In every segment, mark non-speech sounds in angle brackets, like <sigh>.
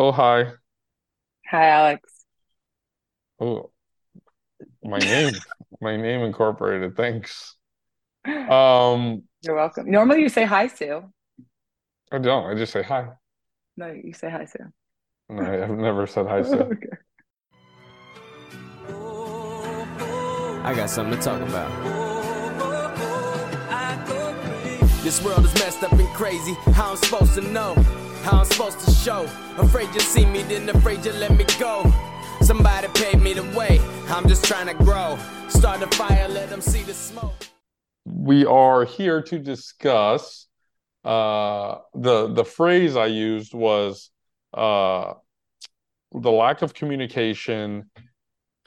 Oh, hi. Hi, Alex. Oh, my name, my name incorporated. Thanks. Um, You're welcome. Normally you say hi, Sue. I don't. I just say hi. No, you say hi, Sue. No, I have never said hi, Sue. <laughs> Okay. I got something to talk about. This world is messed up and crazy. How I'm supposed to know? How I'm supposed to show? Afraid you see me, then afraid you let me go. Somebody paid me the way. I'm just trying to grow. Start a fire, let them see the smoke. We are here to discuss uh, the the phrase I used was uh, the lack of communication.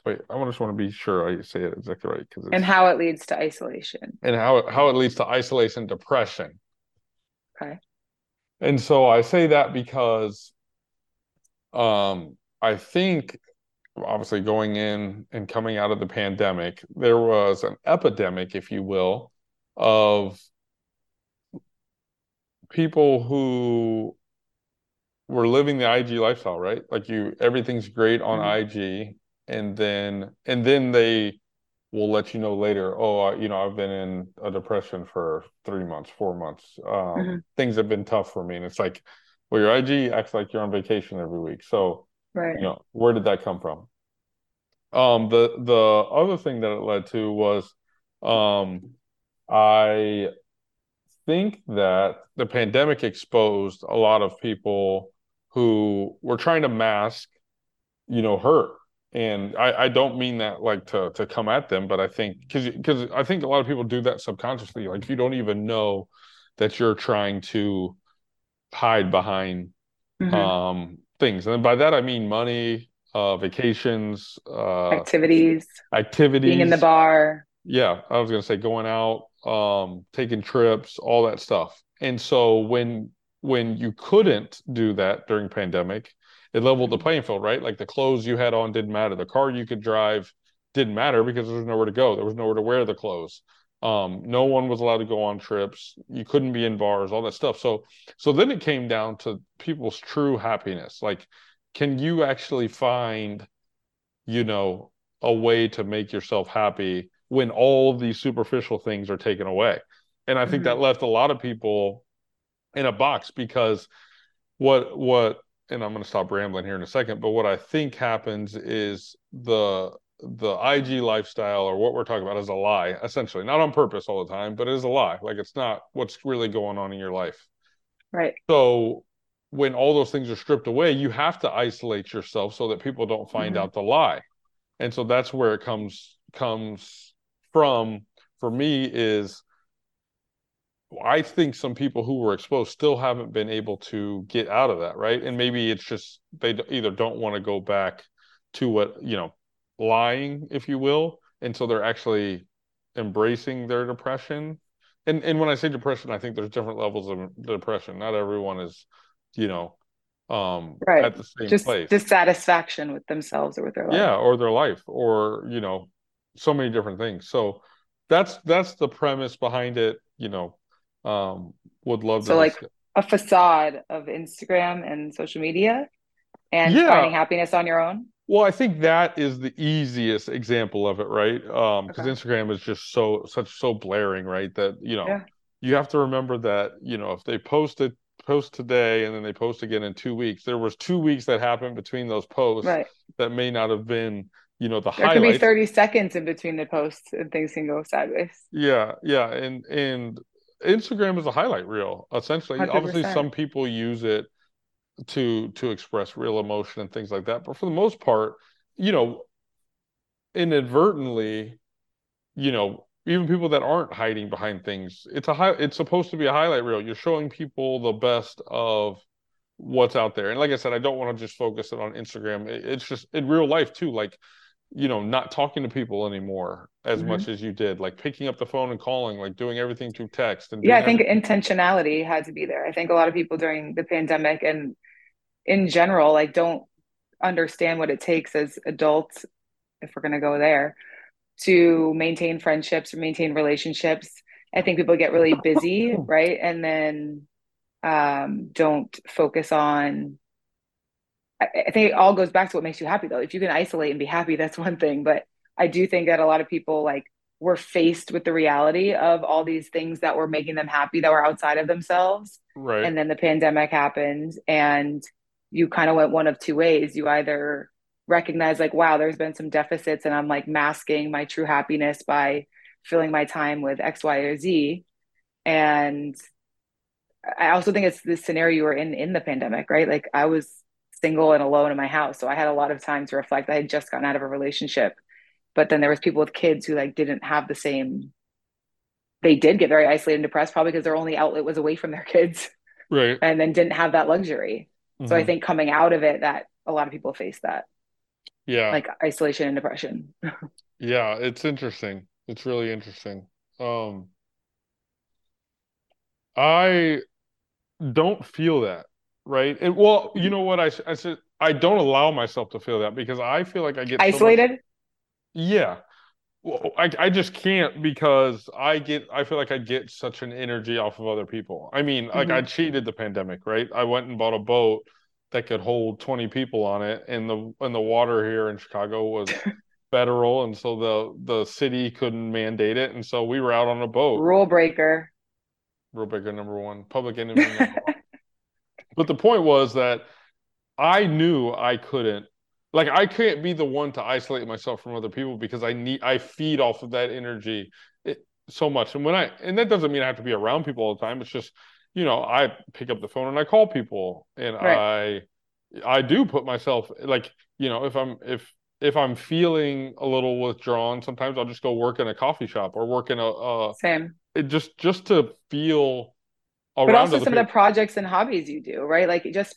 Wait, I just want to be sure I say it exactly right because And how it leads to isolation. and how it, how it leads to isolation, depression. Okay. And so I say that because um, I think obviously going in and coming out of the pandemic, there was an epidemic, if you will, of people who were living the IG lifestyle, right? Like you, everything's great on Mhm. IG, and then and then they will let you know later, oh, I- you know, I've been in a depression for three months, four months. Um, Mhm. things have been tough for me, and it's like, well, your IG acts like you're on vacation every week, so Right. you know, where did that come from? Um, the the other thing that it led to was, um, I think that the pandemic exposed a lot of people who were trying to mask, you know, hurt. And I, I don't mean that like to to come at them, but I think because because I think a lot of people do that subconsciously. Like you don't even know that you're trying to hide behind Mhm. um things. And by that I mean money, uh vacations, uh Activities, being in the bar. Yeah, I was gonna say going out, um, taking trips, all that stuff. And so when when you couldn't do that during pandemic, it leveled the playing field, right? Like the clothes you had on didn't matter. The car you could drive didn't matter because there was nowhere to go. There was nowhere to wear the clothes. Um, no one was allowed to go on trips. You couldn't be in bars, all that stuff. So so then it came down to people's true happiness. Like, can you actually find you know, a way to make yourself happy when all these superficial things are taken away. And I think that Mhm. left a lot of people in a box because what what and I'm going to stop rambling here in a second, but what I think happens is the the IG lifestyle or what we're talking about is a lie, essentially. Not on purpose all the time, but it is a lie. Like it's not what's really going on in your life. Right. So when all those things are stripped away, you have to isolate yourself so that people don't find Mhm. out the lie and so that's where it comes comes from for me is I think some people who were exposed still haven't been able to get out of that, right? And maybe it's just they either don't want to go back to what, you know, lying, if you will, and so they're actually embracing their depression. And and when I say depression, I think there's different levels of depression. Not everyone is, you know, um Right. at the same Just place. dissatisfaction with themselves or with their life. yeah or their life or you know so many different things so that's that's the premise behind it you know um would love to So like discuss a facade of Instagram and social media and yeah finding happiness on your own. well i think that is the easiest example of it right um because Okay. instagram is just so such so blaring right that you know Yeah. you have to remember that you know if they post it post today and then they post again in two weeks there was two weeks that happened between those posts Right. that may not have been you know the There could be 30 seconds in between the posts and things can go sideways. Yeah, yeah, and and Instagram is a highlight reel, essentially. Obviously, 100%. some people use it to to express real emotion and things like that, but for the most part, you know, inadvertently, you know, even people that aren't hiding behind things, it's a high, it's supposed to be a highlight reel. You're showing people the best of what's out there. And like I said, I don't want to just focus it on Instagram. It- It's just in real life too, like you know, not talking to people anymore as Mhm. much as you did, like picking up the phone and calling, like doing everything through text and Yeah, I think everything. intentionality had to be there. I think a lot of people during the pandemic and in general, like don't understand what it takes as adults, if we're going to go there, to maintain friendships or maintain relationships. I think people get really busy, <laughs> right? And then um, don't focus on I, I think it all goes back to what makes you happy though. If you can isolate and be happy, that's <laughs> one thing. But I do think that a lot of people like were faced with the reality of all these things that were making them happy that were outside of themselves. Right. And then the pandemic happened and you kind of went one of two ways. You either recognize like, wow, there's been some deficits and I'm like masking my true happiness by filling my time with X, Y, or Z. And I also think it's the scenario you were in in the pandemic, right? Like I was single and alone in my house. So I had a lot of time to reflect. I had just gotten out of a relationship but then there was people with kids who like didn't have the same they did get very isolated and depressed probably because their only outlet was away from their kids right and then didn't have that luxury mm-hmm. so i mm-hmm. think coming out of it that a lot of people face that yeah like isolation and depression <laughs> yeah it's interesting it's really interesting um i don't feel that right and well you know what i, I said i don't allow myself to feel that because i feel like i get isolated so much, yeah. Well, I, I just can't because I get I feel like I get such an energy off of other people. I mean, like mm-hmm. I cheated the pandemic, right? I went and bought a boat that could hold 20 people on it and the and the water here in Chicago was <laughs> federal and so the the city couldn't mandate it and so we were out on a boat. Rule breaker. Rule breaker number 1, public enemy number 1. <laughs> But the point was that I knew I couldn't like I can't be the one to isolate myself from other people because I need I feed off of that energy it, so much. And when I and that doesn't mean I have to be around people all the time. It's just you know I pick up the phone and I call people and right. I I do put myself like you know if I'm if if I'm feeling a little withdrawn, sometimes I'll just go work in a coffee shop or work in a, a same. It just just to feel but also some people. of the projects and hobbies you do, right? Like just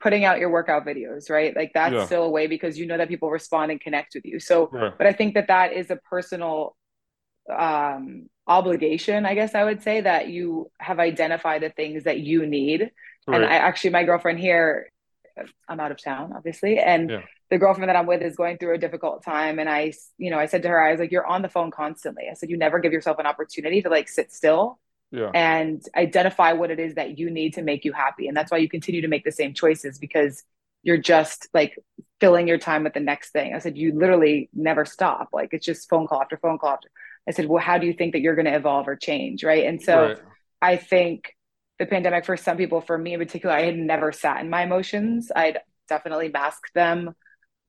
putting out your workout videos, right? Like that's yeah. still a way because you know that people respond and connect with you. So, but I think that that is a personal um, obligation, I guess I would say, that you have identified the things that you need. Right. And I actually, my girlfriend here, I'm out of town, obviously, and yeah. the girlfriend that I'm with is going through a difficult time. And I, you know, I said to her, I was like, "You're on the phone constantly." I said, "You never give yourself an opportunity to like sit still." Yeah. and identify what it is that you need to make you happy. And that's why you continue to make the same choices because you're just like filling your time with the next thing. I said, you literally never stop. Like it's just phone call after phone call. After. I said, well, how do you think that you're going to evolve or change? Right. And so right. I think the pandemic for some people, for me in particular, I had never sat in my emotions. I'd definitely masked them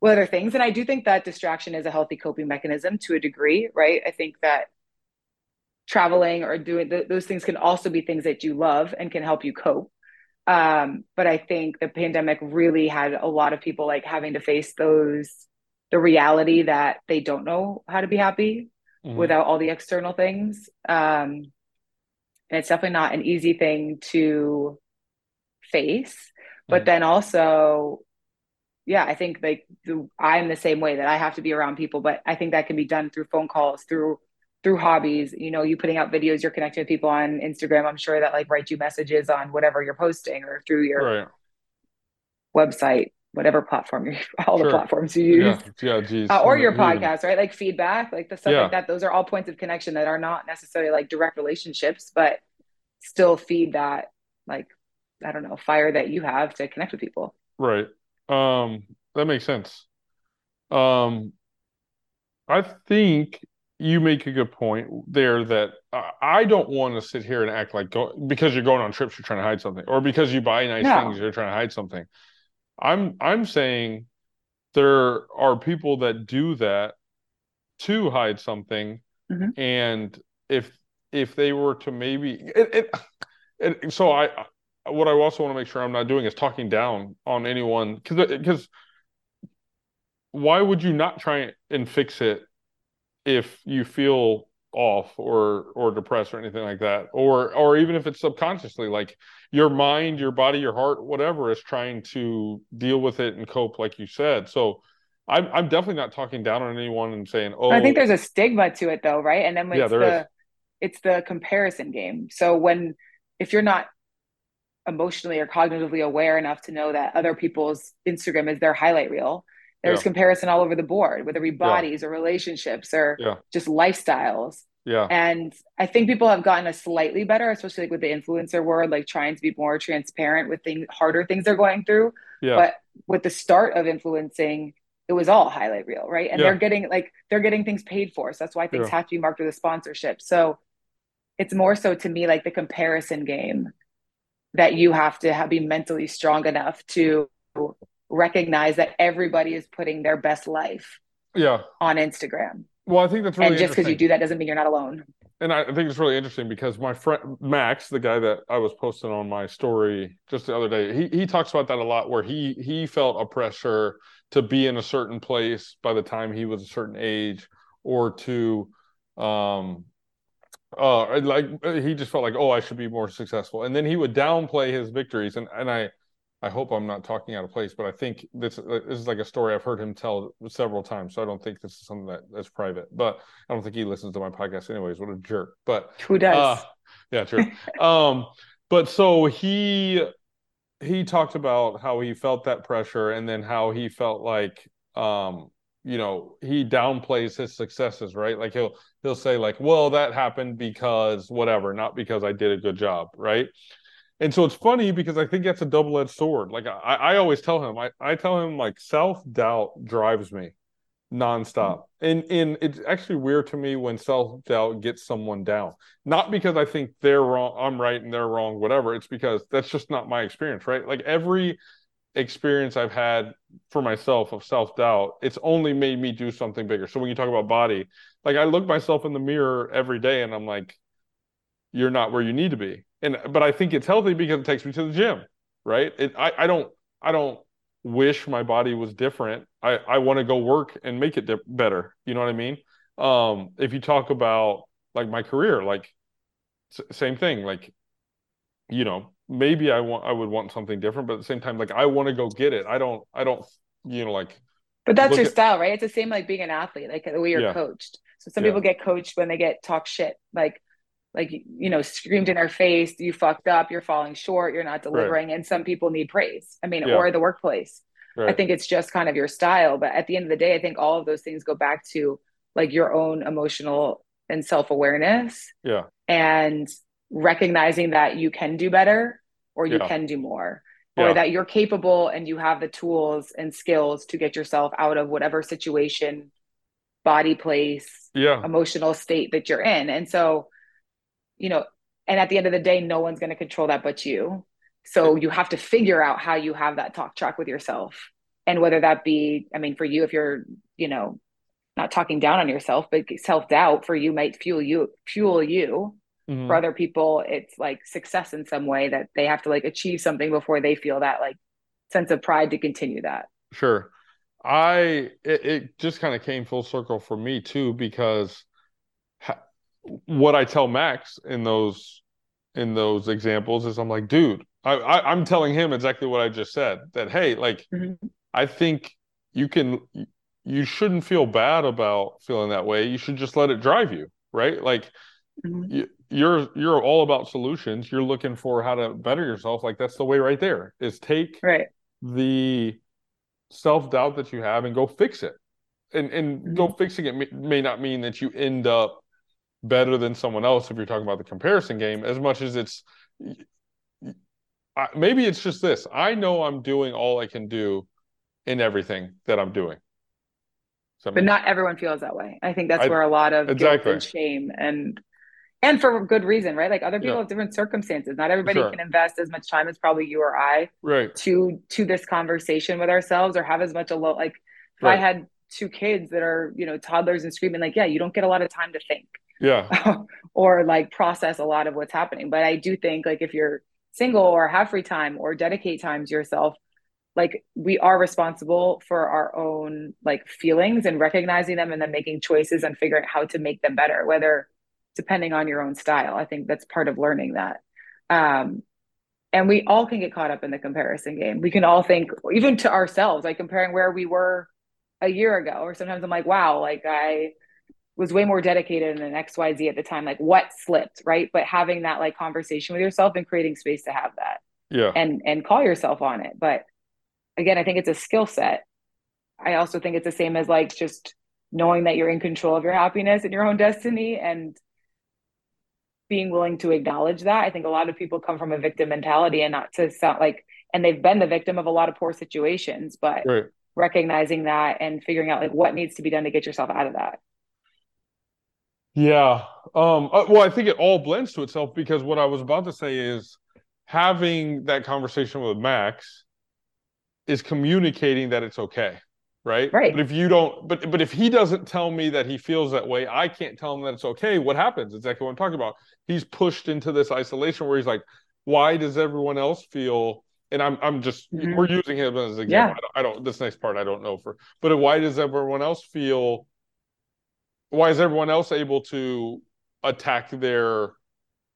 with other things. And I do think that distraction is a healthy coping mechanism to a degree, right? I think that traveling or doing th- those things can also be things that you love and can help you cope. Um, but I think the pandemic really had a lot of people like having to face those the reality that they don't know how to be happy mm-hmm. without all the external things. Um, and it's definitely not an easy thing to face. But mm-hmm. then also, yeah, I think like the, I'm the same way that I have to be around people, but I think that can be done through phone calls, through through hobbies, you know, you putting out videos, you're connecting with people on Instagram. I'm sure that like write you messages on whatever you're posting or through your right. website, whatever platform you <laughs> all sure. the platforms you use. Yeah, yeah geez. Uh, or your podcast, right? Like feedback, like the stuff yeah. like that. Those are all points of connection that are not necessarily like direct relationships, but still feed that like I don't know, fire that you have to connect with people. Right. Um that makes sense. Um I think you make a good point there that uh, I don't want to sit here and act like go, because you're going on trips you're trying to hide something or because you buy nice no. things you're trying to hide something. I'm I'm saying there are people that do that to hide something mm-hmm. and if if they were to maybe it, it, it, so I what I also want to make sure I'm not doing is talking down on anyone because because why would you not try and fix it if you feel off or or depressed or anything like that or or even if it's subconsciously like your mind your body your heart whatever is trying to deal with it and cope like you said. So i'm, I'm definitely not talking down on anyone and saying oh i think there's a stigma to it though right? And then it's yeah, the is. it's the comparison game. So when if you're not emotionally or cognitively aware enough to know that other people's instagram is their highlight reel there's yeah. comparison all over the board, whether it be bodies yeah. or relationships or yeah. just lifestyles. Yeah. And I think people have gotten a slightly better, especially like with the influencer world, like trying to be more transparent with things, harder things they're going through. Yeah. But with the start of influencing, it was all highlight reel, right? And Yeah. they're getting like they're getting things paid for. So that's why things Yeah. have to be marked with a sponsorship. So it's more so to me like the comparison game that you have to have, be mentally strong enough to recognize that everybody is putting their best life Yeah. on Instagram. Well, I think that's really and just because you do that doesn't mean you're not alone. And I think it's really interesting because my friend Max, the guy that I was posting on my story just the other day, he he talks about that a lot where he he felt a pressure to be in a certain place by the time he was a certain age or to um uh like he just felt like oh I should be more successful and then he would downplay his victories and and I I hope I'm not talking out of place but I think this this is like a story I've heard him tell several times so I don't think this is something that that's private but I don't think he listens to my podcast anyways. What a jerk. But Who does? uh, yeah, true. <laughs> um, but so he he talked about how he felt that pressure and then how he felt like um, you know, he downplays his successes, right? Like he'll he'll say like, "Well, that happened because whatever, not because I did a good job," right? And so it's funny because I think that's a double-edged sword. Like I, I always tell him, I, I tell him like self-doubt drives me nonstop. And and it's actually weird to me when self-doubt gets someone down. Not because I think they're wrong, I'm right and they're wrong, whatever. It's because that's just not my experience, right? Like every experience I've had for myself of self-doubt, it's only made me do something bigger. So when you talk about body, like I look myself in the mirror every day and I'm like, you're not where you need to be. And but I think it's healthy because it takes me to the gym, right? It I, I don't I don't wish my body was different. I I want to go work and make it di- better. You know what I mean? Um, if you talk about like my career, like s- same thing. Like, you know, maybe I want I would want something different, but at the same time, like I want to go get it. I don't I don't you know like But that's your at- style, right? It's the same like being an athlete, like the way you're Yeah. coached. So some Yeah. people get coached when they get talk shit, like like you know, screamed in their face, you fucked up, you're falling short, you're not delivering, and some people need praise. I mean, Yeah. or the workplace. right. I think it's just kind of your style, but at the end of the day, I think all of those things go back to like your own emotional and self-awareness yeah and recognizing that you can do better or you Yeah. can do more Yeah. or that you're capable and you have the tools and skills to get yourself out of whatever situation body place yeah emotional state that you're in and so you know and at the end of the day no one's going to control that but you. So you have to figure out how you have that talk track with yourself. And whether that be i mean for you if you're you know not talking down on yourself but self-doubt for you might fuel you fuel you. Mhm. for other people it's like success in some way that they have to like achieve something before they feel that like sense of pride to continue that. Sure. I it, it just kind of came full circle for me too because what I tell Max in those in those examples is I'm like, dude, I, I I'm telling him exactly what I just said that hey, like Mhm. I think you can you shouldn't feel bad about feeling that way. You should just let it drive you, right? Like Mhm. you, you're you're all about solutions. You're looking for how to better yourself. Like that's the way right there is take right the self-doubt that you have and go fix it. And and go fixing it may, may not mean that you end up better than someone else if you're talking about the comparison game as much as it's I, maybe it's just this. I know I'm doing all I can do in everything that I'm doing. That but make- not everyone feels that way i think that's I- where a lot of exactly. guilt and shame and and for good reason right like other people Yeah. have different circumstances not everybody Sure. can invest as much time as probably you or i right. to to this conversation with ourselves or have as much alone like if i had two kids that are you know toddlers and screaming like yeah you don't get a lot of time to think Yeah. <laughs> or like process a lot of what's happening. But I do think like if you're single or have free time or dedicate time to yourself, like we are responsible for our own like feelings and recognizing them and then making choices and figuring out how to make them better, whether depending on your own style. I think that's part of learning that. Um, and we all can get caught up in the comparison game. We can all think, even to ourselves, like comparing where we were a year ago, or sometimes I'm like, wow, like I was way more dedicated in an XYZ at the time. Like what slipped, right? But having that like conversation with yourself and creating space to have that Yeah. and and call yourself on it. But again, I think it's a skill set. I also think it's the same as like just knowing that you're in control of your happiness and your own destiny and being willing to acknowledge that. I think a lot of people come from a victim mentality and not to sound like, and they've been the victim of a lot of poor situations, but right. recognizing that and figuring out like what needs to be done to get yourself out of that. Yeah. Um, uh, well, I think it all blends to itself because what I was about to say is having that conversation with Max is communicating that it's okay. Right. Right. But if you don't, but but if he doesn't tell me that he feels that way, I can't tell him that it's okay. What happens? Exactly what I'm talking about. He's pushed into this isolation where he's like, why does everyone else feel? And I'm I'm just mm-hmm. we're using him as an example. Yeah. I, don't, I don't this next part I don't know for, but why does everyone else feel why is everyone else able to attack their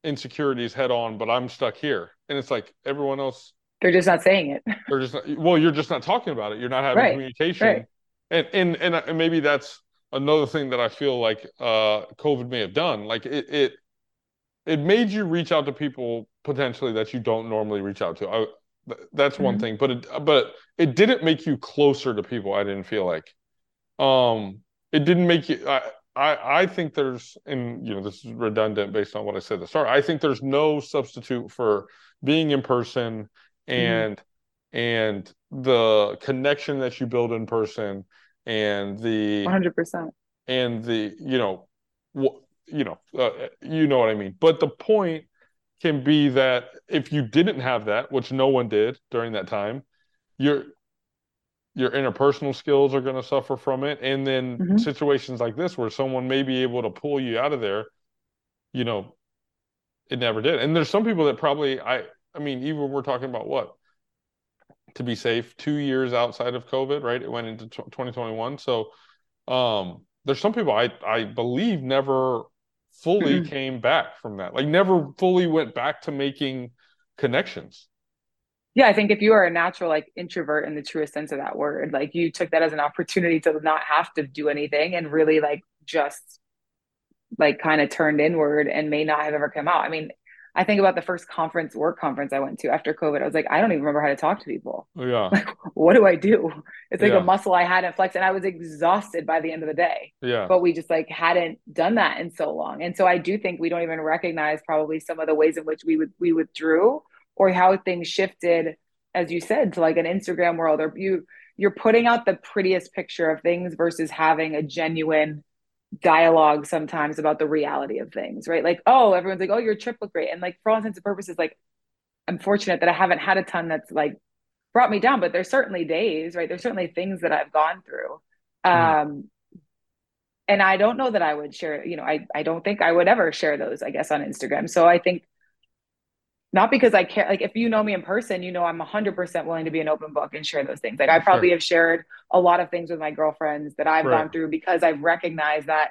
insecurities head on, but I'm stuck here? And it's like everyone else they're just not saying it. They're just not, well, you're just not talking about it. You're not having right. communication. Right. And, and and and maybe that's another thing that I feel like uh COVID may have done. Like it it it made you reach out to people potentially that you don't normally reach out to. I, that's one mm-hmm. thing, but it but it didn't make you closer to people. I didn't feel like. Um, it didn't make you. I, I, I think there's, and you know, this is redundant based on what I said at the start. I think there's no substitute for being in person and mm-hmm. and the connection that you build in person and the 100% and the you know what you know uh, you know what I mean. But the point can be that if you didn't have that, which no one did during that time, you're your interpersonal skills are going to suffer from it. And then mm-hmm. situations like this where someone may be able to pull you out of there you know it never did. And there's some people that probably i i mean even we're talking about what? To be safe two years outside of covid right? It went into 2021 so um there's some people i i believe never fully mm-hmm. came back from that. Like never fully went back to making connections yeah, I think if you are a natural like introvert in the truest sense of that word, like you took that as an opportunity to not have to do anything and really like just like kind of turned inward and may not have ever come out. I mean, I think about the first conference work conference I went to after COVID. I was like, I don't even remember how to talk to people. Oh, yeah. <laughs> Like, what do I do? It's like yeah. a muscle I hadn't flexed and I was exhausted by the end of the day. Yeah. But we just like hadn't done that in so long. And so I do think we don't even recognize probably some of the ways in which we would we withdrew or how things shifted as you said to like an instagram world or you you're putting out the prettiest picture of things versus having a genuine dialogue sometimes about the reality of things right? Like oh everyone's like oh your trip looked great. And like for all intents and purposes like i'm fortunate that i haven't had a ton that's like brought me down but there's certainly days right? There's certainly things that i've gone through. Mm. um and i don't know that i would share you know i i don't think i would ever share those i guess on instagram. So i think not because I care. Like if you know me in person, you know I'm 100% willing to be an open book and share those things. Like I probably sure. have shared a lot of things with my girlfriends that I've right. gone through because I've recognized that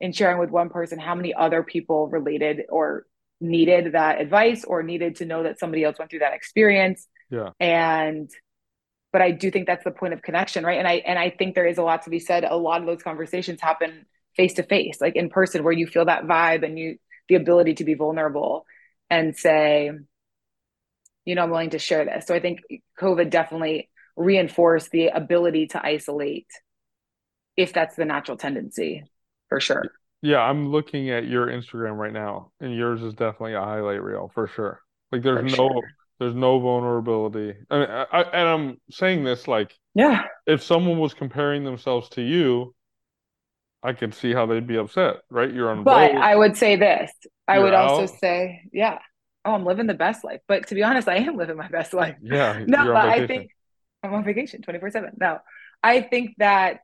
in sharing with one person, how many other people related or needed that advice or needed to know that somebody else went through that experience. Yeah. And but I do think that's the point of connection, right? And I and I think there is a lot to be said. A lot of those conversations happen face to face, like in person, where you feel that vibe and you the ability to be vulnerable and say, you know, I'm willing to share this. So I think COVID definitely reinforced the ability to isolate if that's the natural tendency for sure. Yeah, I'm looking at your Instagram right now, and yours is definitely a highlight reel for sure. Like there's for no sure. there's no vulnerability. I mean, I, I, and I'm saying this like, yeah, if someone was comparing themselves to you, I could see how they'd be upset, right? You're on. But. I would say this. I would out. also say, yeah, oh, I'm living the best life. But to be honest, I am living my best <laughs> life. Yeah. No, but I think I'm on vacation 24 7. No, I think that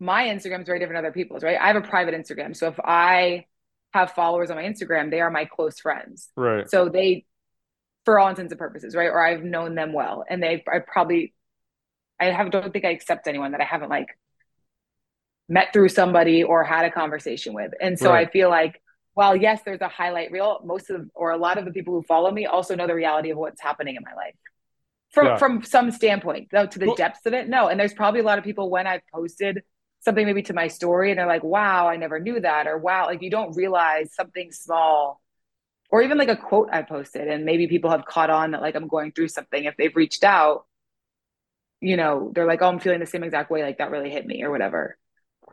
my Instagram is very different than other people's, right? I have a private Instagram. So if I have followers on my Instagram, they are my close friends. Right. So they, for all intents and purposes, right? Or I've known them well. And they, I probably, I have, don't think I accept anyone that I haven't like met through somebody or had a conversation with. And so right. I feel like while yes, there's a highlight reel, most of or a lot of the people who follow me also know the reality of what's happening in my life. From yeah. from some standpoint, though to the well, depths of it, no. And there's probably a lot of people when I've posted something maybe to my story and they're like, wow, I never knew that, or wow, like you don't realize something small, or even like a quote I posted, and maybe people have caught on that like I'm going through something. If they've reached out, you know, they're like, oh, I'm feeling the same exact way, like that really hit me, or whatever.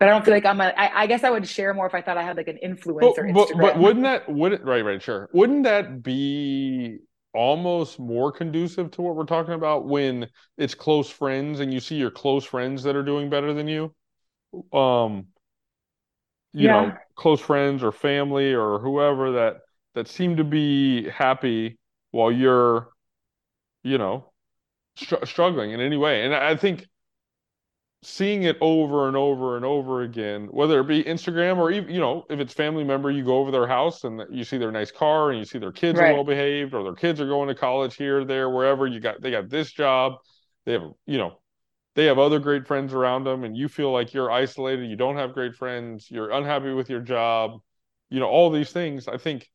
But I don't feel like I'm a. I, I guess I would share more if I thought I had like an influencer. But, but, but wouldn't that wouldn't right right sure wouldn't that be almost more conducive to what we're talking about when it's close friends and you see your close friends that are doing better than you um you yeah. know close friends or family or whoever that that seem to be happy while you're you know str- struggling in any way and i think seeing it over and over and over again, whether it be Instagram or even, you know, if it's family member, you go over their house and you see their nice car and you see their kids right. are well behaved or their kids are going to college here, there, wherever you got, they got this job. They have, you know, they have other great friends around them and you feel like you're isolated. You don't have great friends. You're unhappy with your job, you know, all these things. I think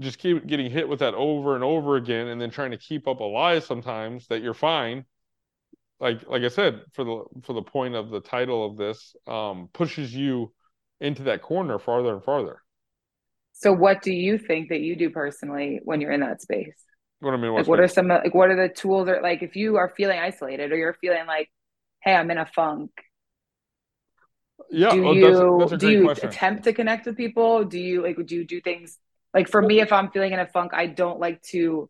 just keep getting hit with that over and over again and then trying to keep up a lie sometimes that you're fine like like I said, for the for the point of the title of this, um, pushes you into that corner farther and farther. So, what do you think that you do personally when you're in that space? What I mean, like, what are some like what are the tools or like if you are feeling isolated or you're feeling like, hey, I'm in a funk. Yeah, do oh, you that's, that's do you question. attempt to connect with people? Do you like do you do things like for me if I'm feeling in a funk, I don't like to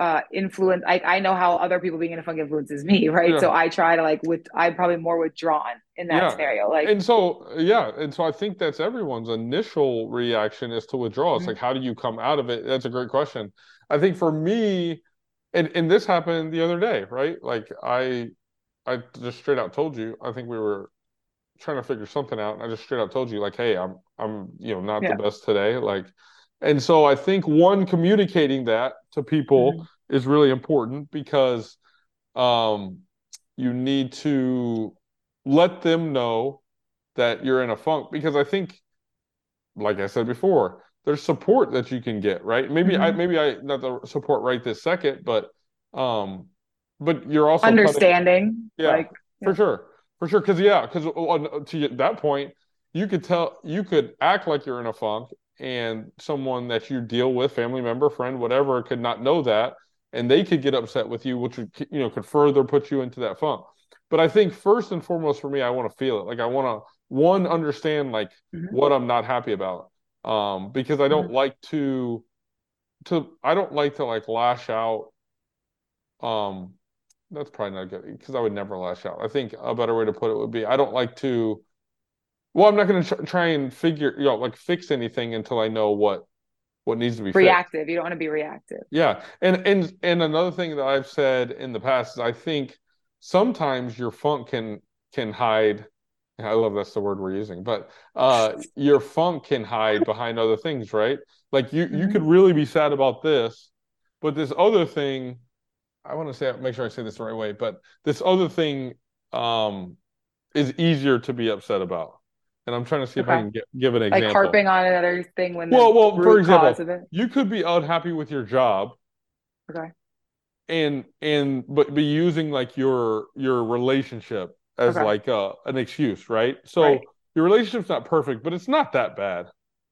uh influence I, I know how other people being in a funk influences me <laughs> right yeah. so i try to like with i'm probably more withdrawn in that yeah. scenario like and so yeah and so i think that's everyone's initial reaction is to withdraw it's mm-hmm. like how do you come out of it that's a great question i think for me and and this happened the other day right like i i just straight out told you i think we were trying to figure something out and i just straight out told you like hey i'm i'm you know not yeah. the best today like and so I think one communicating that to people mm-hmm. is really important because um, you need to let them know that you're in a funk because I think, like I said before, there's support that you can get, right? Maybe mm-hmm. I maybe I not the support right this second, but um, but you're also understanding, yeah, like, yeah, for sure, for sure, because yeah, because to that point, you could tell you could act like you're in a funk and someone that you deal with, family member, friend, whatever, could not know that, and they could get upset with you, which would you know could further put you into that funk. But I think first and foremost for me, I want to feel it. Like I want to one understand like mm-hmm. what I'm not happy about, um, because I don't mm-hmm. like to to I don't like to like lash out. Um, that's probably not good because I would never lash out. I think a better way to put it would be I don't like to well, I'm not going to try and figure, you know, like fix anything until I know what what needs to be reactive. Fixed. You don't want to be reactive. Yeah, and and and another thing that I've said in the past is I think sometimes your funk can can hide. I love that's the word we're using, but uh, <laughs> your funk can hide behind other things, right? Like you mm-hmm. you could really be sad about this, but this other thing, I want to say make sure I say this the right way, but this other thing um, is easier to be upset about and I'm trying to see okay. if I can get, give an example. Like harping on another thing when well, well, for example, you could be unhappy with your job. Okay. And and but be using like your your relationship as okay. like uh, an excuse, right? So right. your relationship's not perfect, but it's not that bad.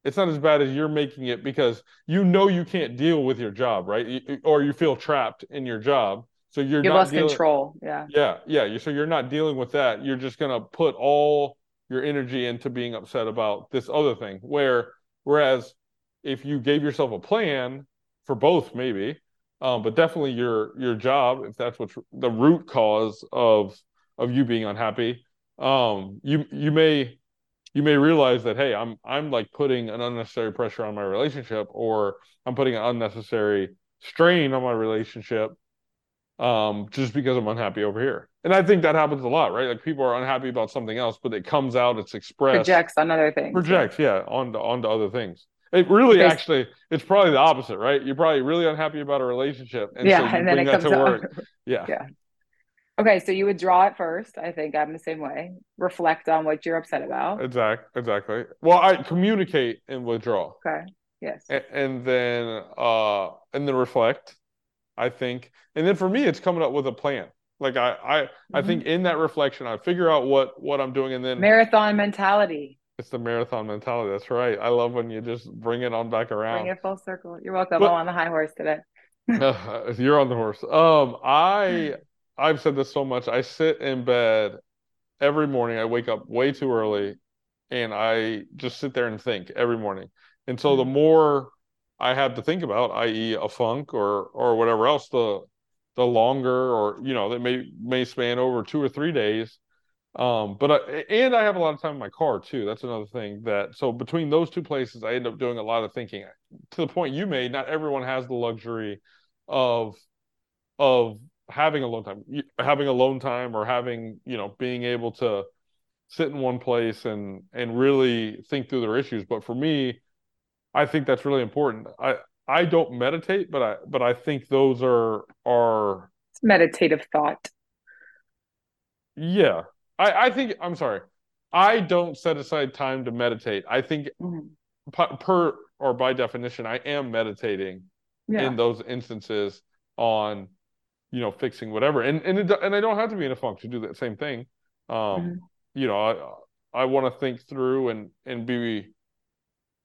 It's not as bad as you're making it because you know you can't deal with your job, right? You, or you feel trapped in your job. So you're you not lost dealing, control. Yeah. Yeah. Yeah. So you're not dealing with that. You're just gonna put all your energy into being upset about this other thing. Where whereas if you gave yourself a plan for both, maybe, um, but definitely your your job, if that's what's the root cause of of you being unhappy, um, you you may you may realize that hey, I'm I'm like putting an unnecessary pressure on my relationship, or I'm putting an unnecessary strain on my relationship um, just because I'm unhappy over here. And I think that happens a lot, right? Like people are unhappy about something else, but it comes out, it's expressed. Projects on other things. Projects, yeah, onto onto other things. It really actually, it's probably the opposite, right? You're probably really unhappy about a relationship, and yeah, so and then it comes out. work. <laughs> Yeah, yeah. Okay, so you would draw it first. I think I'm the same way. Reflect on what you're upset about. Exactly. Exactly. Well, I communicate and withdraw. Okay. Yes. And, and then, uh, and then reflect I think. And then for me, it's coming up with a plan. Like I, I, mm-hmm. I think in that reflection, I figure out what what I'm doing, and then marathon mentality. It's the marathon mentality. That's right. I love when you just bring it on back around. Bring it full circle. You're welcome. But, I'm on the high horse today. <laughs> you're on the horse. Um, I <laughs> I've said this so much. I sit in bed every morning I wake up way too early and I just sit there and think every morning. And so the Mm-hmm. more I have to think about, i.e., a funk or or whatever else, the the longer or you know that may may span over two or three days. Um, but I, and I have a lot of time in my car too. That's another thing that so between those two places, I end up doing a lot of thinking. To the point you made, not everyone has the luxury of of having alone time, having alone time, or having you know being able to sit in one place and and really think through their issues. But for me, I think that's really important. I I don't meditate, but I but I think those are are It's meditative thought. yeah. I I think I'm sorry. I don't set aside time to meditate. I think Mhm. per, or by definition, I am meditating Yeah. in those instances on you know fixing whatever and and it, and I don't have to be in a funk to do that same thing um Mhm. you know I I want to think through and and be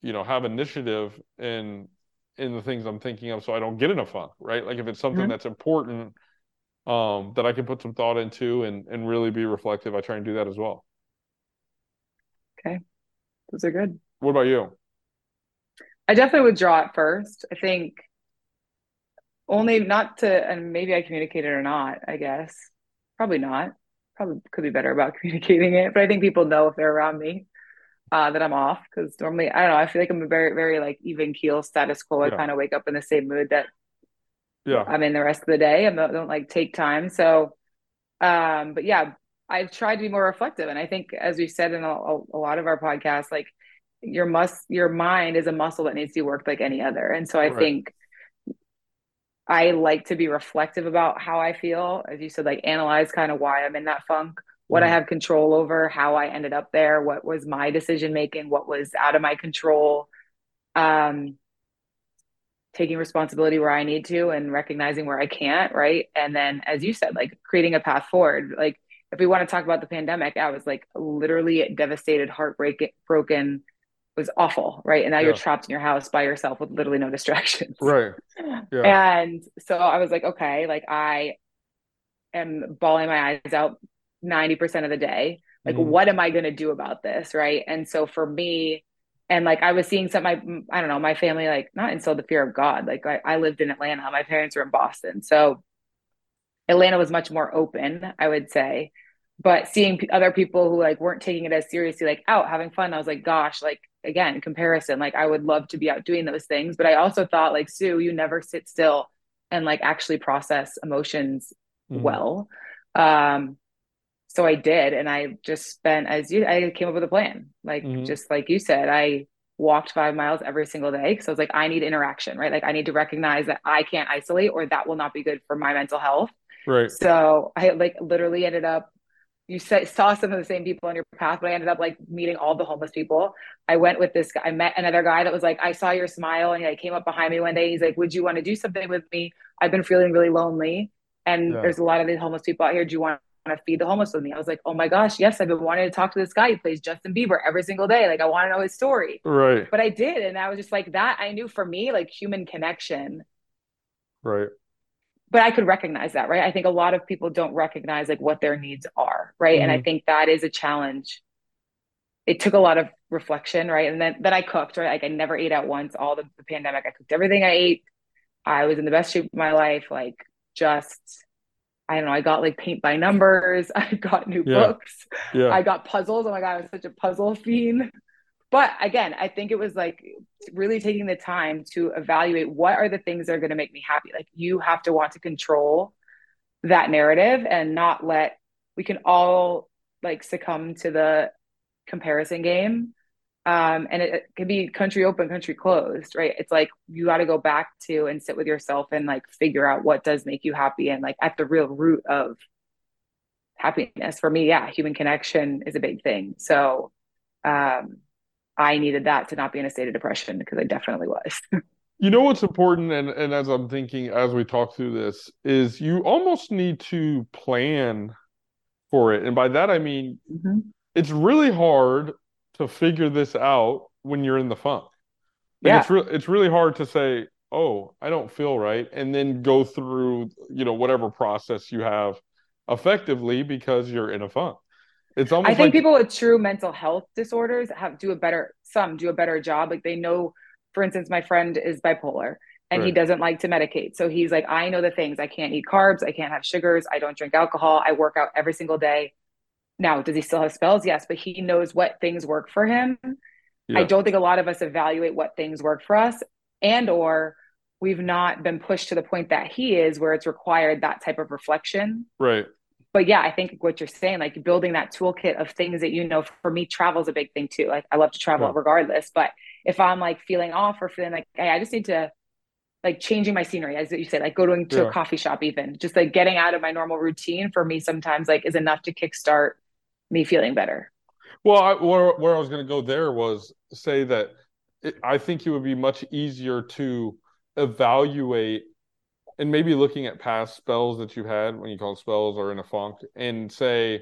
you know have initiative in in the things I'm thinking of so I don't get in a funk right like if it's something Mhm. that's important um that I can put some thought into and and really be reflective I try and do that as well Okay. Those are good. what about you I definitely withdraw at first. I think only not to, and maybe I communicated it or not, I guess. Probably not. Probably could be better about <laughs> communicating it, but I think people know if they're around me uh, that I'm off because normally, I don't know, I feel like I'm a very, very like even keel status quo. I Yeah. kind of wake up in the same mood that yeah I'm in the rest of the day. I don't, don't like take time. So, um, but yeah, I've tried to be more reflective. And I think, as we said in a, a lot of our podcasts, like your must, your mind is a muscle that needs to be worked like any other. And so I Right. think I like to be reflective about how I feel. As you said, like analyze kind of why I'm in that funk, what I Mhm. have control over, how I ended up there, what was my decision making, what was out of my control. Um, taking responsibility where I need to and recognizing where I can't, right? And then, as you said, like creating a path forward. Like, if we want to talk about the pandemic, I was like literally devastated, heartbreaking, broken, was awful, right? And now you're trapped in your house by yourself with literally no <laughs> distractions. right yeah And so I was like, okay, like I am bawling my eyes out 90% of the day. Like, Mhm. what am I going to do about this? Right. And so for me, and like I was seeing some, my, I don't know, my family, like not instilled the fear of God. Like I, I lived in Atlanta, my parents were in Boston. So Atlanta was much more open, I would say. But seeing p- other people who like weren't taking it as seriously, like out having fun, I was like, gosh, like again, comparison. Like I would love to be out doing those things. But I also thought, like, Sue, you never sit still and like actually process emotions Mhm. well. Um, so I did, and I just spent as you I came up with a plan. Like Mhm. just like you said, I walked five miles every single day because I was like, I need interaction, right? Like I need to recognize that I can't isolate or that will not be good for my mental health. right So I like literally ended up you sa- saw some of the same people on your path, but I ended up like meeting all the homeless people. I went with this guy. I met another guy that was like, I saw your smile, and he like, came up behind me one day. He's like, Would you want to do something with me? I've been feeling really lonely, and Yeah. there's a lot of these homeless people out here. Do you want to feed the homeless with me? I was like, Oh my gosh, yes, I've been wanting to talk to this guy. He plays Justin Bieber every single day. Like, I want to know his story. right But I did, and I was just like that. I knew for me, like human connection right but I could recognize that, right? I think a lot of people don't recognize like what their needs are, right? And I Mhm. think that is a challenge. It took a lot of reflection, right? And then then I cooked, right? Like I never ate out once. All the, the pandemic, I cooked everything I ate. I was in the best shape of my life. Like just, I don't know. I got like paint by numbers. <laughs> I got new Yeah. books. yeah I got puzzles. Oh my god, I was such a puzzle fiend. But again, I think it was like really taking the time to evaluate what are the things that are going to make me happy. Like you have to want to control that narrative and not let we can all like succumb to the comparison game. Um, and it, it can be country open, country closed, right? It's like you got to go back to and sit with yourself and like figure out what does make you happy and like at the real root of happiness. For me, yeah, human connection is a big thing. So, um, I needed that to not be in a state of depression because I definitely was. <laughs> You know what's important, and, and as I'm thinking as we talk through this, is you almost need to plan for it. And by that I mean it's really hard to figure this out when you're in the funk. Like Yeah. it's re- it's really hard to say, "Oh, I don't feel right," and then go through, you know, whatever process you have effectively because you're in a funk. it's almost I think like, people with true mental health disorders have do a better some do a better job. Like they know, for instance, my friend is bipolar and he doesn't like to medicate. So he's like, I know the things. I can't eat carbs, I can't have sugars, I don't drink alcohol, I work out every single day. Now, does he still have spells? Yes, but he knows what things work for him. I don't think a lot of us evaluate what things work for us and or we've not been pushed to the point that he is where it's required that type of reflection right. but yeah, I think what you're saying, like building that toolkit of things that you know, for me, travel is a big thing too. Like I love to travel Yeah. regardless, but if I'm like feeling off or feeling like, hey, I just need to like changing my scenery, as you say, like going to Yeah. a coffee shop, even just like getting out of my normal routine for me sometimes like is enough to kickstart me feeling better. Well, I, where where I was going to go there was say that it, I think it would be much easier to evaluate and maybe looking at past spells that you've had when you call spells or in a funk and say,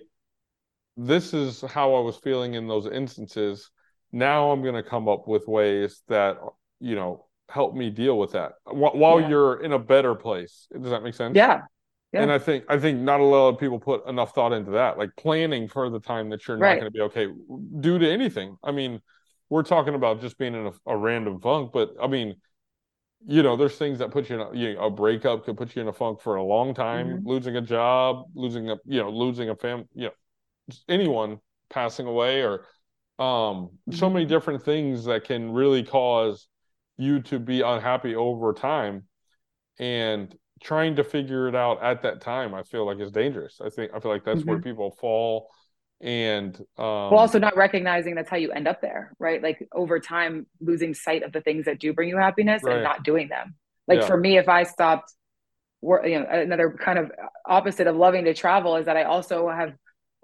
this is how I was feeling in those instances. Now I'm going to come up with ways that, you know, help me deal with that while, Yeah. you're in a better place. Does that make sense? Yeah. Yeah. And I think I think not a lot of people put enough thought into that, like planning for the time that you're not Right. going to be okay due to anything. I mean, we're talking about just being in a, a random funk, but I mean, you know, there's things that put you in a, you know, a breakup could put you in a funk for a long time. Mhm. Losing a job, losing a you know, losing a fam, you know, anyone passing away or um so many Mhm. different things that can really cause you to be unhappy over time and trying to figure it out at that time i feel like is dangerous i think i feel like that's where people fall and um Well, also not recognizing that's how you end up there, right? Like over time, losing sight of the things that do bring you happiness Right. and not doing them. Like Yeah. for me, if I stopped, wor- you know, another kind of opposite of loving to travel is that I also have.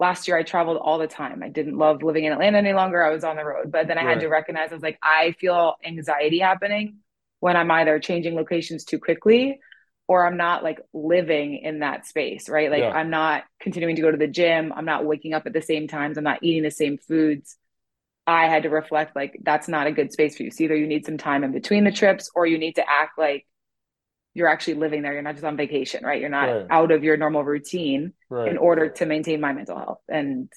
Last year, I traveled all the time. I didn't love living in Atlanta any longer. I was on the road, but then I had to recognize I was like, I feel anxiety happening when I'm either changing locations too quickly or I'm not like living in that space, right? Like Yeah. I'm not continuing to go to the gym. I'm not waking up at the same times. I'm not eating the same foods. I had to reflect like that's not a good space for you. So either you need some time in between the trips or you need to act like you're actually living there. You're not just on vacation, right? You're not Right. out of your normal routine right in order to maintain my mental health and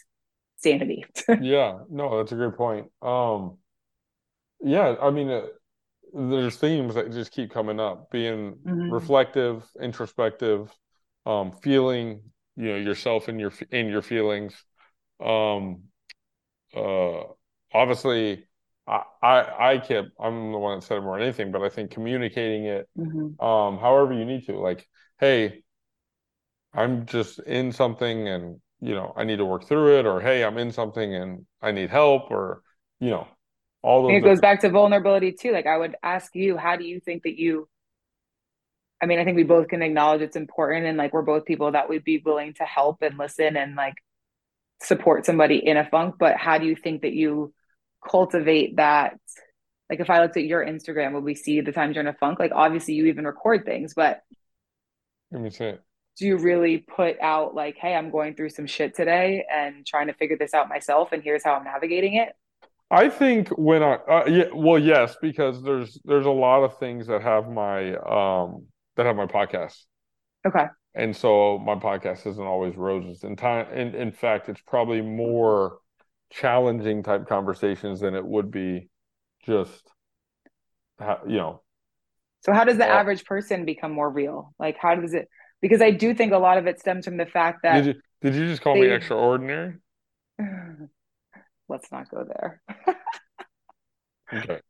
sanity. <laughs> yeah no that's a good point um yeah i mean uh, there's themes that just keep coming up being Mhm. reflective introspective um feeling you know yourself in your in your feelings um uh obviously I, I I kept I'm the one that said it more than anything, but I think communicating it Mhm. um however you need to, like, hey, I'm just in something and you know I need to work through it, or hey, I'm in something and I need help, or you know, all those it goes back to vulnerability too. Like I would ask you, how do you think that you I mean, I think we both can acknowledge it's important and like we're both people that would be willing to help and listen and like support somebody in a funk, but how do you think that you cultivate that? Like if I looked at your Instagram, would we see the times you're in a funk? Like obviously you even record things, but Let me see do you really put out like, hey, I'm going through some shit today and trying to figure this out myself and here's how I'm navigating it? I think when I uh, yeah, well, yes, because there's there's a lot of things that have my um that have my podcast. Okay. And so my podcast isn't always roses. In time, and in fact, it's probably more challenging type conversations than it would be just, you know, So how does the Well- average person become more real? Like how does it because I do think a lot of it stems from the fact that did you did you just call me extraordinary? <sighs> <laughs> let's not go there. <laughs> Okay,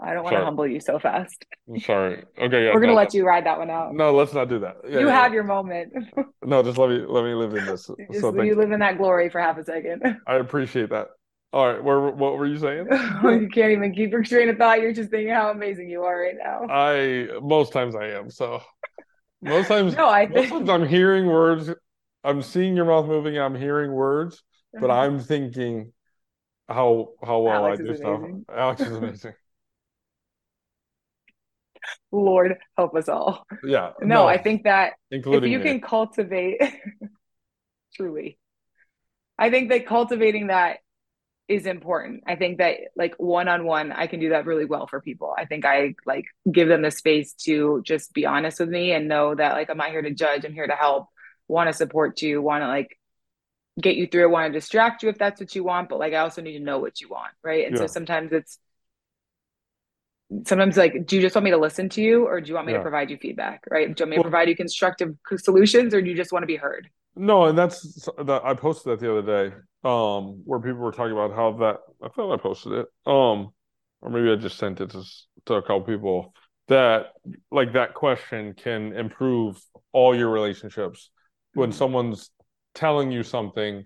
I don't want to humble you so fast. I'm sorry. Okay, yeah, We're gonna no, let you ride that one out. No, let's not do that. Yeah, you yeah, have your moment. <laughs> No, just let me let me live in this. So you you. live in that glory for half a second. <laughs> I appreciate that. All right, where what were you saying? you can't even keep your train of thought. You're just thinking how amazing you are right now. I most times I am. So most times no, I most times I'm hearing words. I'm seeing your mouth moving. I'm hearing words, but uh-huh. I'm thinking how how well Alex I do stuff. <laughs> Alex is <laughs> amazing. Lord help us all. Yeah. No, I think that including if you me. can cultivate <laughs> truly i think that cultivating that is important i think that like one-on-one i can do that really well for people i think i like give them the space to just be honest with me and know that like i'm not here to judge i'm here to help want to support you want to like get you through. I want to distract you if that's what you want, but like I also need to know what you want, right? And Yeah. so sometimes it's sometimes like, do you just want me to listen to you, or do you want me Yeah. to provide you feedback, right? Do you want me to provide you constructive solutions, or do you just want to be heard? No, and that's that I posted that the other day, um, where people were talking about how that I thought I posted it, um, or maybe I just sent it to to a couple people that like that question can improve all your relationships when Mhm. someone's telling you something,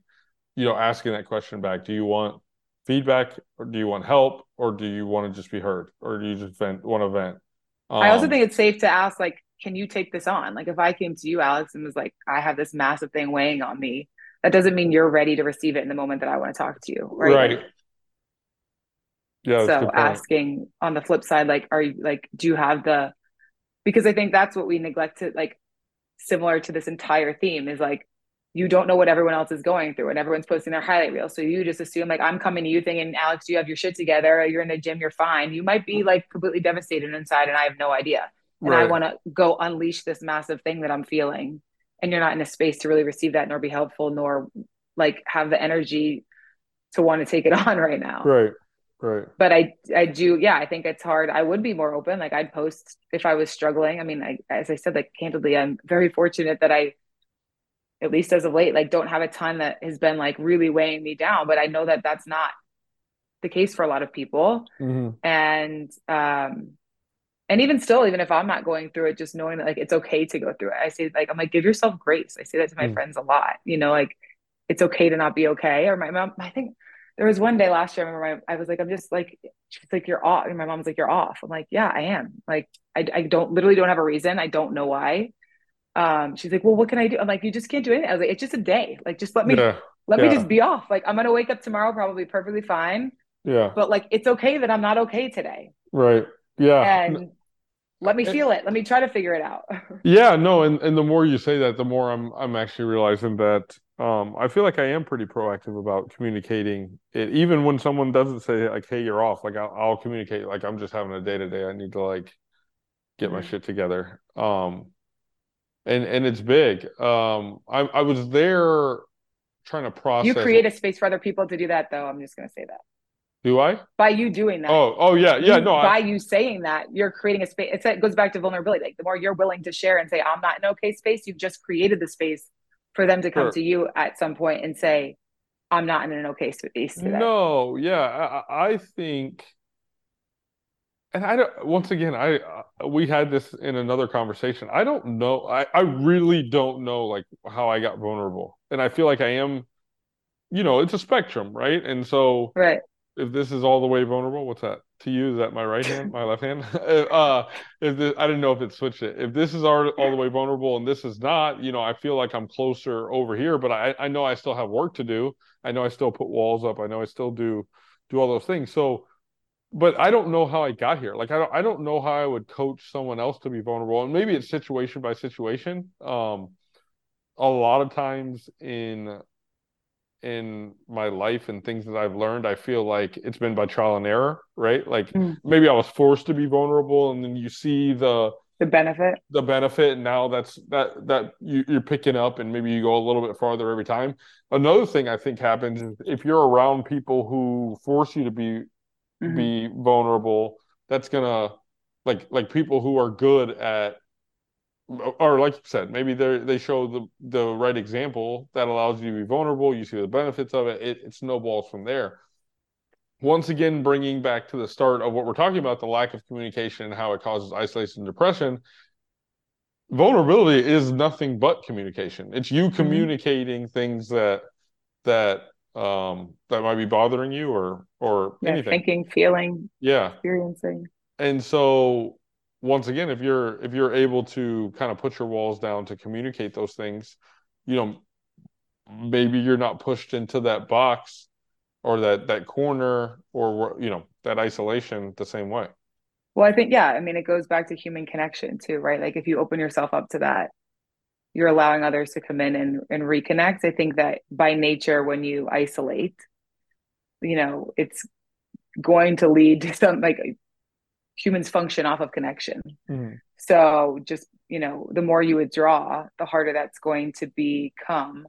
you know, asking that question back. Do you want feedback or do you want help or do you want to just be heard or do you just vent want to vent? I also Um, think it's safe to ask, like, can you take this on? Like, if I came to you, Alex, and was like, I have this massive thing weighing on me, that doesn't mean you're ready to receive it in the moment that I want to talk to you, right? right. Yeah, so asking on the flip side, like, are you like, do you have the? Because I think that's what we neglect to like, similar to this entire theme is like, you don't know what everyone else is going through, and everyone's posting their highlight reel. So you just assume like, I'm coming to you thinking, Alex, do you have your shit together? You're in the gym, you're fine. You might be like completely devastated inside, and I have no idea and I want to go unleash this massive thing that I'm feeling. And you're not in a space to really receive that, nor be helpful, nor like have the energy to want to take it <laughs> on right now. Right. Right. But I, I do, yeah, I think it's hard. I would be more open. Like I'd post if I was struggling. I mean, I, as I said, like candidly, I'm very fortunate that I, at least as of late, like don't have a ton that has been like really weighing me down. But I know that that's not the case for a lot of people. Mhm. and um and even still even if i'm not going through it just knowing that like it's okay to go through it i say like i'm like give yourself grace. I say that to my Mm. friends a lot you know like it's okay to not be okay. Or my mom i think there was one day last year i remember my, i was like i'm just like she's like you're off. And my mom's like you're off. I'm like yeah i am. Like i, I don't literally don't have a reason. I don't know why um she's like well what can i do i'm like you just can't do anything i was like it's just a day like just let me Yeah. let me just be off like i'm gonna wake up tomorrow probably perfectly fine Yeah. but like it's okay that i'm not okay today Right. Yeah. and let me feel it. Let me try to figure it out. <laughs> Yeah, no, and, and the more you say that, the more I'm I'm actually realizing that um I feel like I am pretty proactive about communicating it, even when someone doesn't say like, "Hey, you're off." Like I'll, I'll communicate like I'm just having a day to day. I need to like get my Mhm. shit together. Um, and and it's big. Um, I I was there trying to process. you create a space for other people to do that, though. I'm just going to say that Do I? by you doing that. Oh, oh yeah, yeah. you- No, by I, you saying that, you're creating a space. It's, it goes back to vulnerability. Like the more you're willing to share and say, "I'm not in an okay space," you've just created the space for them to come Sure. to you at some point and say, "I'm not in an okay space today." No, yeah, I I think, and I don't. Once again, I uh, we had this in another conversation. I don't know. I I really don't know like how I got vulnerable, and I feel like I am. You know, it's a spectrum, right? And so Right. if this is all the way vulnerable, what's that to you? Is that my right hand, my left hand? <laughs> uh, if this, I didn't know if it switched it. If this is all, all the way vulnerable and this is not, you know, I feel like I'm closer over here, but I, I know I still have work to do. I know I still put walls up. I know I still do do all those things. So, but I don't know how I got here. Like I don't I don't know how I would coach someone else to be vulnerable. And maybe it's situation by situation. Um, a lot of times in in my life and things that I've learned, I feel like it's been by trial and error, right? Like Mm. maybe I was forced to be vulnerable, and then you see the The benefit. the benefit, and now that's that that you, you're picking up, and maybe you go a little bit farther every time. Another thing I think happens is if you're around people who force you to be Mhm. be vulnerable, that's gonna like like people who are good at or like you said, maybe they they show the the right example that allows you to be vulnerable. You see the benefits of it. It, it snowballs from there. Once again, bringing back to the start of what we're talking about, the lack of communication and how it causes isolation and depression. Vulnerability is nothing but communication. It's you communicating things that that um that might be bothering you or or Yeah, anything. thinking, feeling, Yeah experiencing. and so once again if you're if you're able to kind of put your walls down to communicate those things you know maybe you're not pushed into that box or that that corner or you know that isolation the same way Well, I think, yeah, I mean, it goes back to human connection too, right? Like if you open yourself up to that, you're allowing others to come in and, and reconnect. I think that by nature, when you isolate, you know, it's going to lead to some like humans function off of connection. So just, you know, the more you withdraw, the harder that's going to become.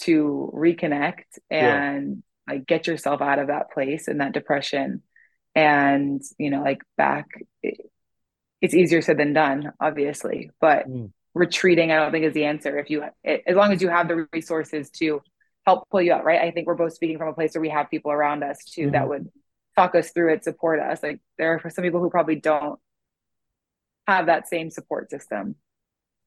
to reconnect and yeah. like get yourself out of that place and that depression and you know like back it's easier said than done obviously but mm. Retreating i don't think is the answer. If you as long as you have the resources to help pull you out right? I think we're both speaking from a place where we have people around us too mm-hmm. that would talk us through it support us. Like there are some people who probably don't have that same support system.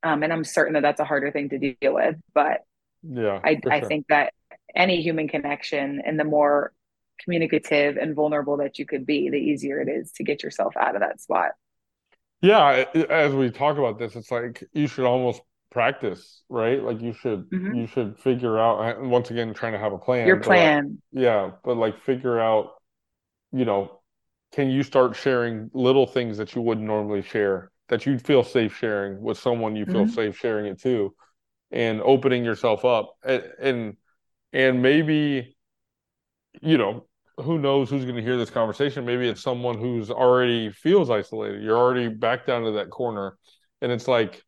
Um, and i'm certain that that's a harder thing to deal with but yeah i, I sure. think that any human connection and the more communicative and vulnerable that you could be the easier it is to get yourself out of that spot yeah as we talk about this it's like you should almost practice right like you should mm-hmm. you should figure out once again trying to have a plan your plan like, yeah but like figure out you know can you start sharing little things that you wouldn't normally share that you'd feel safe sharing with someone you feel mm-hmm. safe sharing it to and opening yourself up and and, and maybe you know who knows who's going to hear this conversation. Maybe it's someone who's already feels isolated. You're already back down to that corner and it's like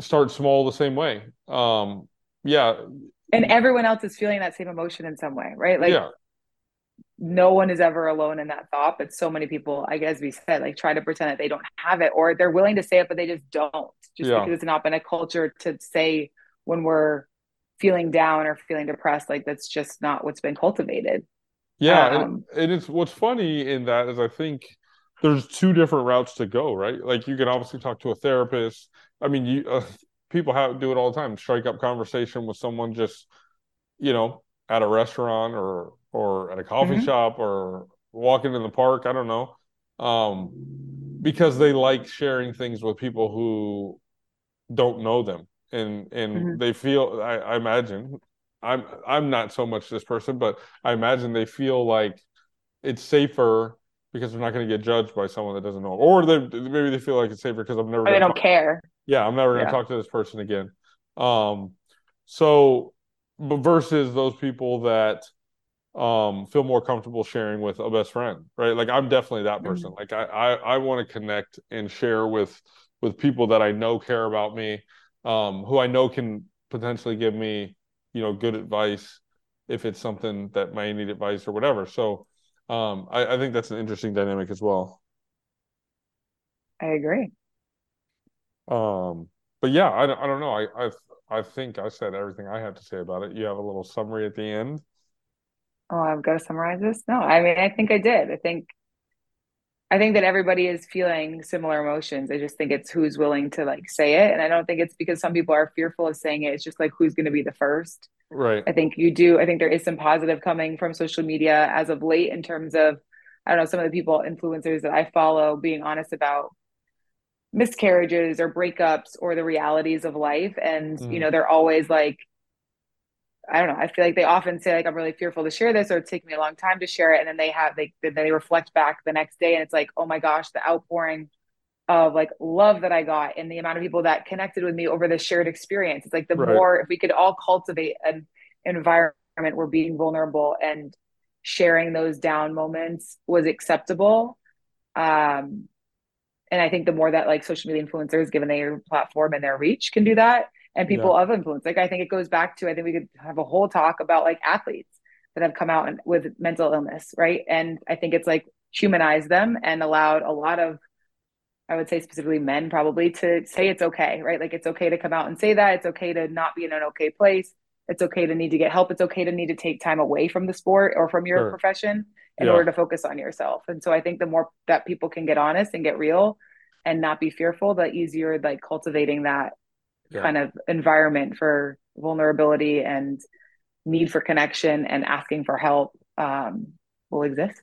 start small the same way. Um yeah. And everyone else is feeling that same emotion in some way right? Like yeah. no one is ever alone in that thought but so many people i guess we said like try to pretend that they don't have it or they're willing to say it but they just don't just yeah. because it's not been a culture to say when we're feeling down or feeling depressed like that's just not what's been cultivated yeah um, and, and it's what's funny in that is i think there's two different routes to go right like you can obviously talk to a therapist i mean you uh, people have do it all the time strike up conversation with someone just you know at a restaurant or or at a coffee mm-hmm. shop or walking in the park. I don't know. Um, because they like sharing things with people who don't know them and and mm-hmm. they feel I, I imagine I'm I'm not so much this person, but I imagine they feel like it's safer because they're not going to get judged by someone that doesn't know, or they maybe they feel like it's safer because I'm never. Or they don't talk, care. Yeah, I'm never going to yeah. talk to this person again. Um, so, but versus those people that um feel more comfortable sharing with a best friend right like i'm definitely that person mm-hmm. like i i, I want to connect and share with with people that i know care about me um who i know can potentially give me you know good advice if it's something that may need advice or whatever. So um i, I think that's an interesting dynamic as well. I agree. Um but yeah i, I don't know. I i i think i said everything i had to say about it. You have a little summary at the end? Oh, I've got to summarize this. No, I mean, I think I did. I think, I think that everybody is feeling similar emotions. I just think it's who's willing to like say it, and I don't think it's because some people are fearful of saying it. It's just like who's going to be the first. Right. I think you do. I think there is some positive coming from social media as of late in terms of, I don't know, some of the people influencers that I follow being honest about miscarriages or breakups or the realities of life, and mm. you know, they're always like I don't know. I feel like they often say like I'm really fearful to share this or it's taking me a long time to share it, and then they have they then they reflect back the next day, and it's like, oh my gosh, the outpouring of like love that I got and the amount of people that connected with me over this shared experience. It's like the right. more if we could all cultivate an environment where being vulnerable and sharing those down moments was acceptable. Um, and I think the more that like social media influencers, given their platform and their reach, can do that, and people yeah. of influence. Like I think it goes back to I think we could have a whole talk about like athletes that have come out and, with mental illness, right? And I think it's like humanized them and allowed a lot of I would say specifically men probably to say it's okay, right? Like it's okay to come out and say that. It's okay to not be in an okay place. It's okay to need to get help. It's okay to need to take time away from the sport or from your sure. profession in yeah. order to focus on yourself. And so I think the more that people can get honest and get real and not be fearful, the easier like cultivating that yeah. kind of environment for vulnerability and need for connection and asking for help um, will exist.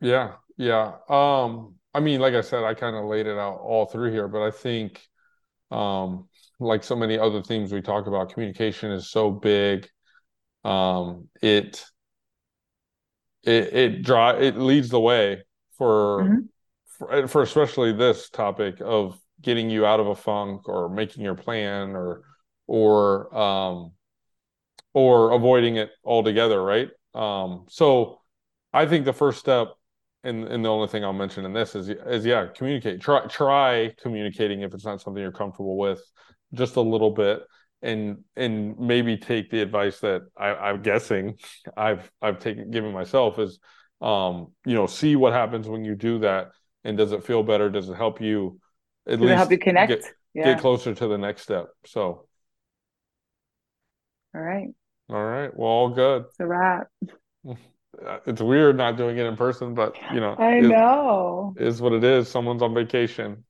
Yeah, yeah. Um, I mean, like I said, I kind of laid it out all through here, but I think, um, like so many other themes we talk about, communication is so big. Um, it it it draw it leads the way for, mm-hmm. for for especially this topic of getting you out of a funk or making your plan or or um or avoiding it altogether right? Um so i think the first step and, and the only thing i'll mention in this is is yeah communicate. Try try communicating if it's not something you're comfortable with just a little bit and and maybe take the advice that I, I'm guessing I've I've taken given myself is um you know see what happens when you do that and does it feel better? Does it help you at does least help you connect? get, yeah. get closer to the next step so. All right. All right well all good. It's a wrap. <laughs> It's weird not doing it in person but you know I know. is what it is. Someone's on vacation